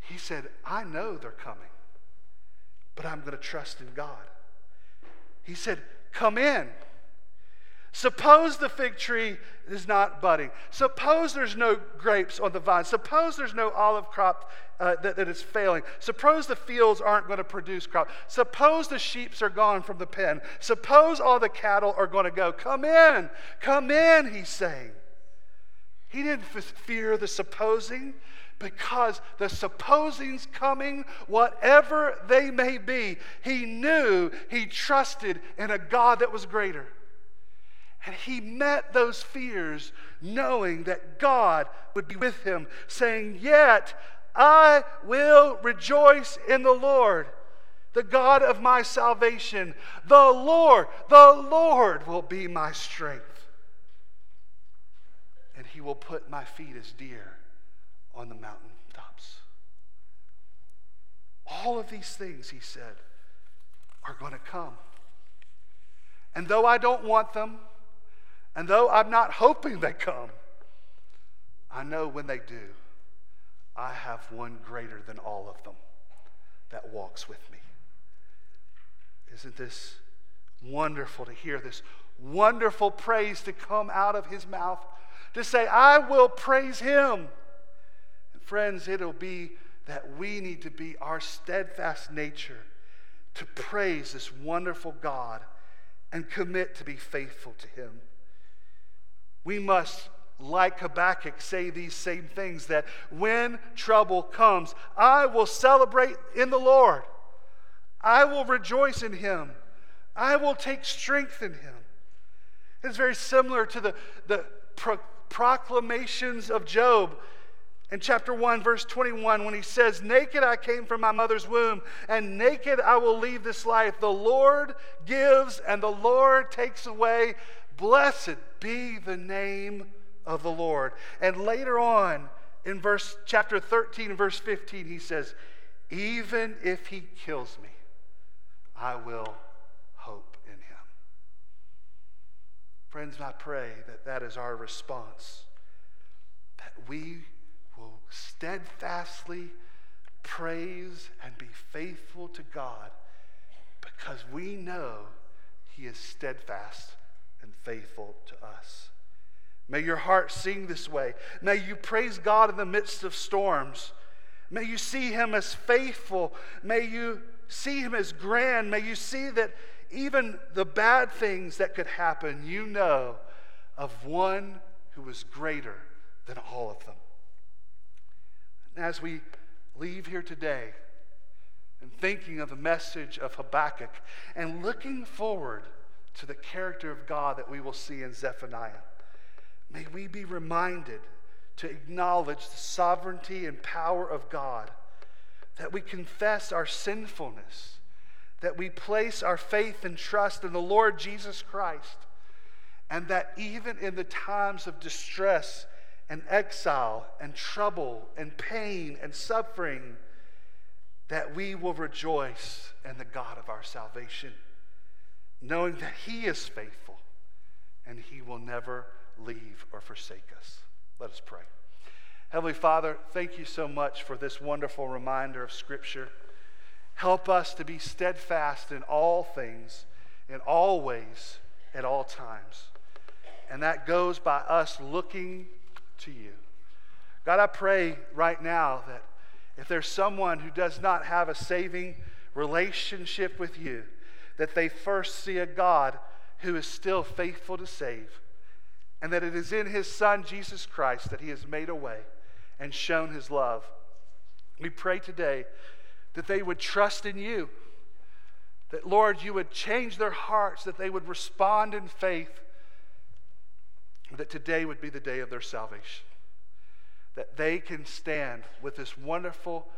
He said, I know they're coming, but I'm going to trust in God. He said, Come in. Suppose the fig tree is not budding. Suppose there's no grapes on the vine. Suppose there's no olive crop uh, that, that is failing. Suppose the fields aren't going to produce crop. Suppose the sheep are gone from the pen. Suppose all the cattle are going to go. Come in. Come in, he's saying. He didn't fear the supposing because the supposings coming, whatever they may be, he knew he trusted in a God that was greater. And he met those fears knowing that God would be with him, saying, Yet I will rejoice in the Lord, the God of my salvation. The Lord, the Lord will be my strength. And he will put my feet as deer on the mountain tops. All of these things, he said, are going to come. And though I don't want them, and though I'm not hoping they come, I know when they do, I have one greater than all of them that walks with me. Isn't this wonderful to hear this wonderful praise to come out of his mouth? To say, I will praise him. Friends, it'll be that we need to be our steadfast nature to praise this wonderful God and commit to be faithful to Him. We must, like Habakkuk, say these same things that when trouble comes, I will celebrate in the Lord. I will rejoice in him. I will take strength in him. It's very similar to the, the pro- proclamations of Job in chapter 1, verse 21, when he says, Naked I came from my mother's womb, and naked I will leave this life. The Lord gives, and the Lord takes away. Blessed be the name of the Lord. And later on, in verse chapter 13 verse 15, he says, Even if he kills me, I will hope in him. Friends, I pray that that is our response. That we will steadfastly praise and be faithful to God because we know He is steadfast faithful to us. May your heart sing this way. May you praise God in the midst of storms. May you see Him as faithful. May you see Him as grand. May you see that even the bad things that could happen, you know of one who is greater than all of them. And as we leave here today and thinking of the message of Habakkuk and looking forward to the character of God that we will see in Zephaniah, may we be reminded to acknowledge the sovereignty and power of God, that we confess our sinfulness, that we place our faith and trust in the Lord Jesus Christ, and that even in the times of distress and exile and trouble and pain and suffering, that we will rejoice in the God of our salvation, knowing that He is faithful and He will never leave or forsake us. Let us pray. Heavenly Father, thank you so much for this wonderful reminder of Scripture. Help us to be steadfast in all things, in all ways, at all times. And that goes by us looking to you. God, I pray right now that if there's someone who does not have a saving relationship with you, that they first see a God who is still faithful to save, and that it is in his Son, Jesus Christ, that he has made a way and shown his love. We pray today that they would trust in you, that, Lord, you would change their hearts, that they would respond in faith that today would be the day of their salvation. That they can stand with this wonderful,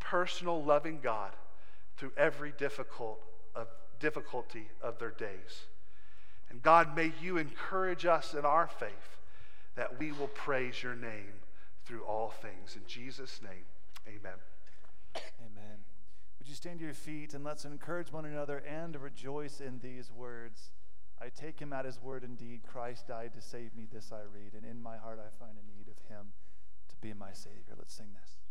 personal, loving God through every difficult difficulty of their days. And God, may you encourage us in our faith that we will praise your name through all things. In Jesus' name, amen. Amen. Would you stand to your feet and let's encourage one another and rejoice in these words? I take him at his word indeed. Christ died to save me. This I read. And in my heart I find a need of him to be my Savior. Let's sing this.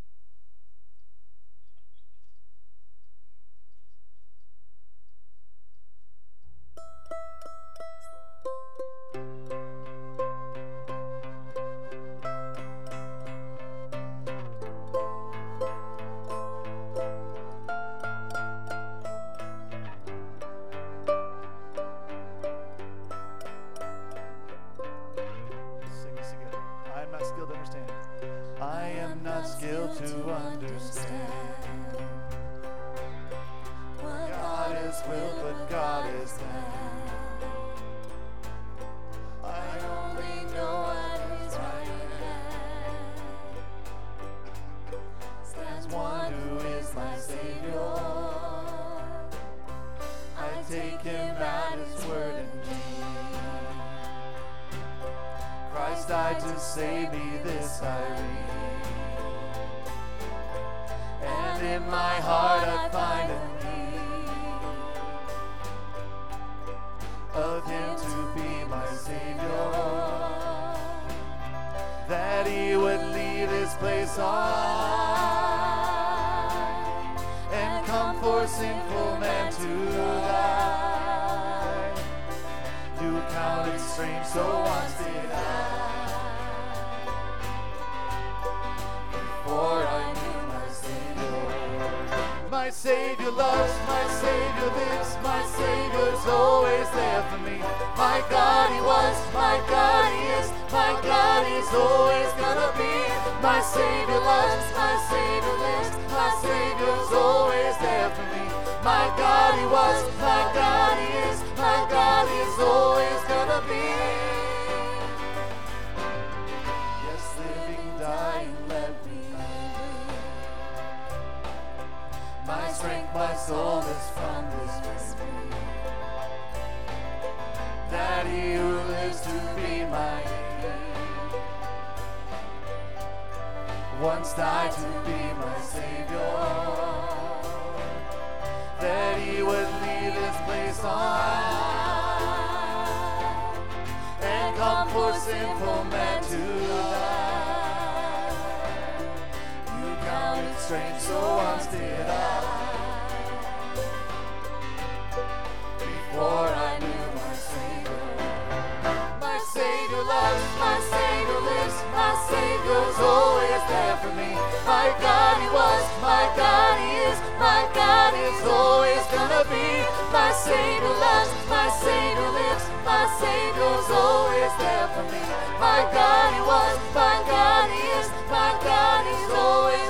God is always gonna be. My Savior loves, my Savior lives, my Savior's always there for me. My God, He was, my God, He is, my God is always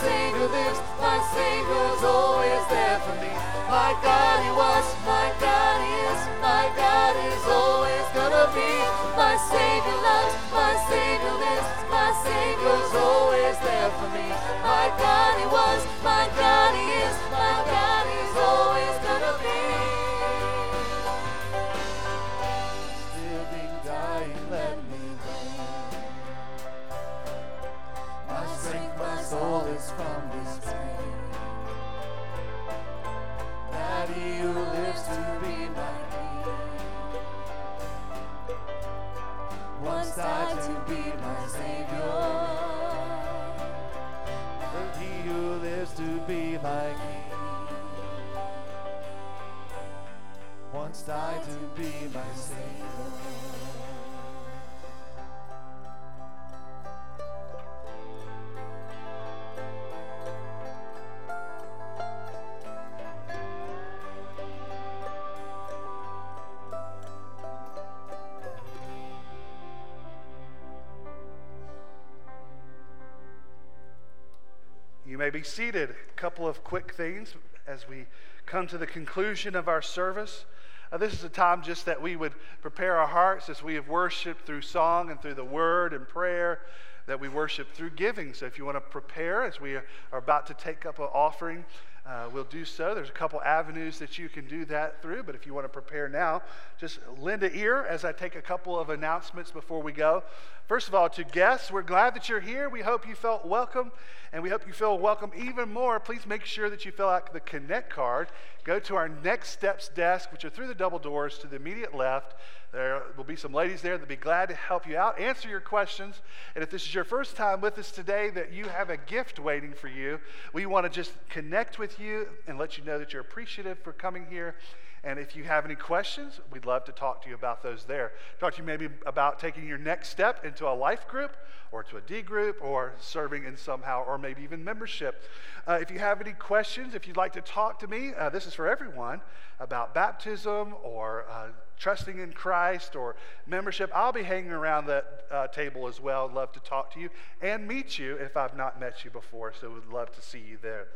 Savior lives, my Savior's always there for me. My God, He was, my God, He is, my God is always gonna be. My Savior loves, my Savior lives, my Savior's always there for me. My God, He was, my God, He is, my God is always gonna be. Once died to be my Savior. You may be seated. A couple of quick things as we come to the conclusion of our service. Uh, this is a time just that we would prepare our hearts as we have worshiped through song and through the word and prayer, that we worship through giving. So if you want to prepare as we are about to take up an offering, uh, we'll do so. There's a couple avenues that you can do that through, but if you want to prepare now, just lend an ear as I take a couple of announcements before we go. First of all, to guests, we're glad that you're here. We hope you felt welcome, and we hope you feel welcome even more. Please make sure that you fill out the Connect card. Go to our Next Steps desk, which are through the double doors to the immediate left. There will be some ladies there that'll be glad to help you out, answer your questions. And if this is your first time with us today, that you have a gift waiting for you, we want to just connect with you and let you know that you're appreciative for coming here. And if you have any questions, we'd love to talk to you about those there. Talk to you maybe about taking your next step into a life group or to a D group or serving in somehow or maybe even membership. Uh, if you have any questions, if you'd like to talk to me, uh, this is for everyone about baptism or uh, trusting in Christ or membership, I'll be hanging around that uh, table as well. I'd love to talk to you and meet you if I've not met you before. So we'd love to see you there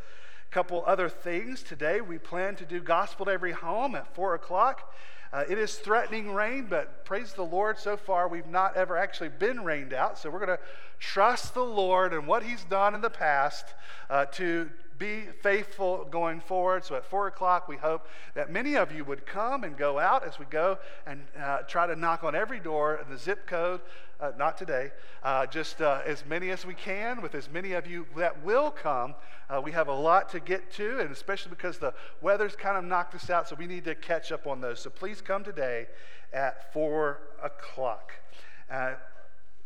A couple other things today. We plan to do Gospel to Every Home at 4 o'clock. Uh, it is threatening rain, but praise the Lord, so far we've not ever actually been rained out. So we're going to trust the Lord and what He's done in the past uh, to be faithful going forward. So at 4 o'clock, we hope that many of you would come and go out as we go and uh, try to knock on every door in the zip code. Uh, not today, uh, just uh, as many as we can, with as many of you that will come. Uh, we have a lot to get to, and especially because the weather's kind of knocked us out, so we need to catch up on those. So please come today at 4 o'clock. Uh,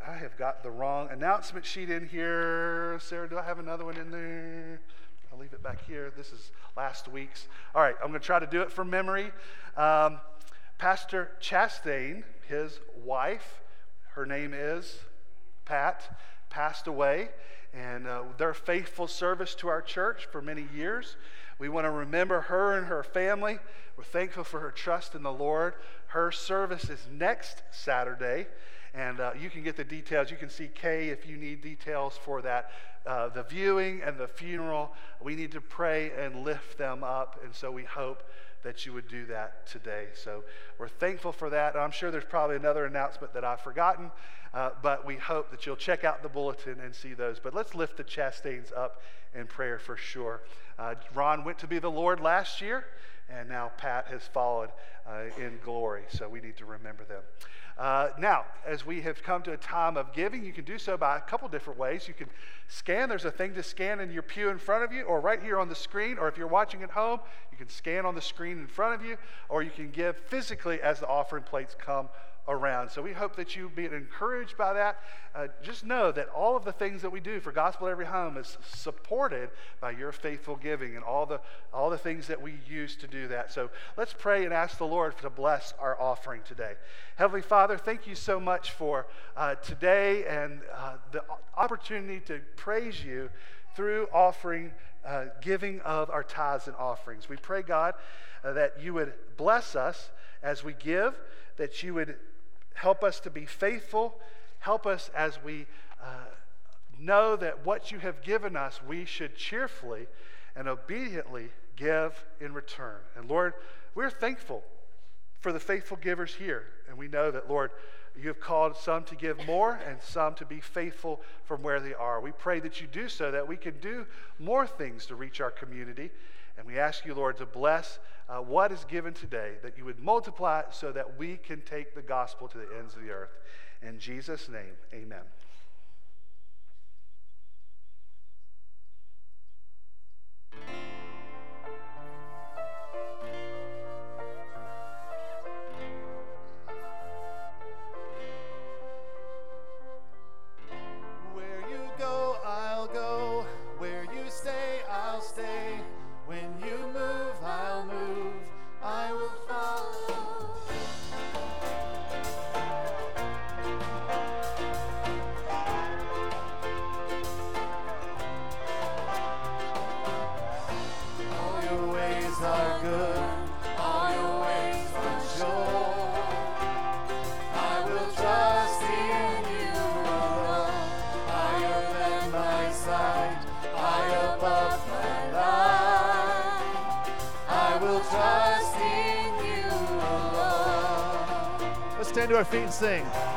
I have got the wrong announcement sheet in here. Sarah, do I have another one in there? I'll leave it back here. This is last week's. All right, I'm going to try to do it from memory. Um, Pastor Chastain, his wife, her name is Pat, passed away, and uh, their faithful service to our church for many years. We want to remember her and her family. We're thankful for her trust in the Lord. Her service is next Saturday, and uh, you can get the details. You can see Kay if you need details for that uh, the viewing and the funeral. We need to pray and lift them up. And so we hope that you would do that today. So we're thankful for that. I'm sure there's probably another announcement that I've forgotten, uh, but we hope that you'll check out the bulletin and see those. But let's lift the Chastains up in prayer for sure. Uh, Ron went to be the Lord last year, and now Pat has followed uh, in glory. So we need to remember them. Uh, now, as we have come to a time of giving, you can do so by a couple different ways. You can scan, there's a thing to scan in your pew in front of you, or right here on the screen, or if you're watching at home, you can scan on the screen in front of you, or you can give physically as the offering plates come around. So we hope that you be encouraged by that. Uh, just know that all of the things that we do for Gospel Every Home is supported by your faithful giving and all the, all the things that we use to do that. So let's pray and ask the Lord to bless our offering today. Heavenly Father, thank you so much for uh, today and uh, the opportunity to praise you through offering, uh, giving of our tithes and offerings. We pray, God, uh, that you would bless us as we give, that you would Help us to be faithful. Help us as we uh, know that what you have given us, we should cheerfully and obediently give in return. And Lord, we're thankful for the faithful givers here. And we know that, Lord, you have called some to give more and some to be faithful from where they are. We pray that you do so, that we can do more things to reach our community. And we ask you, Lord, to bless uh, what is given today, that you would multiply so that we can take the gospel to the ends of the earth. In Jesus' name, amen. stand to our feet and sing. Where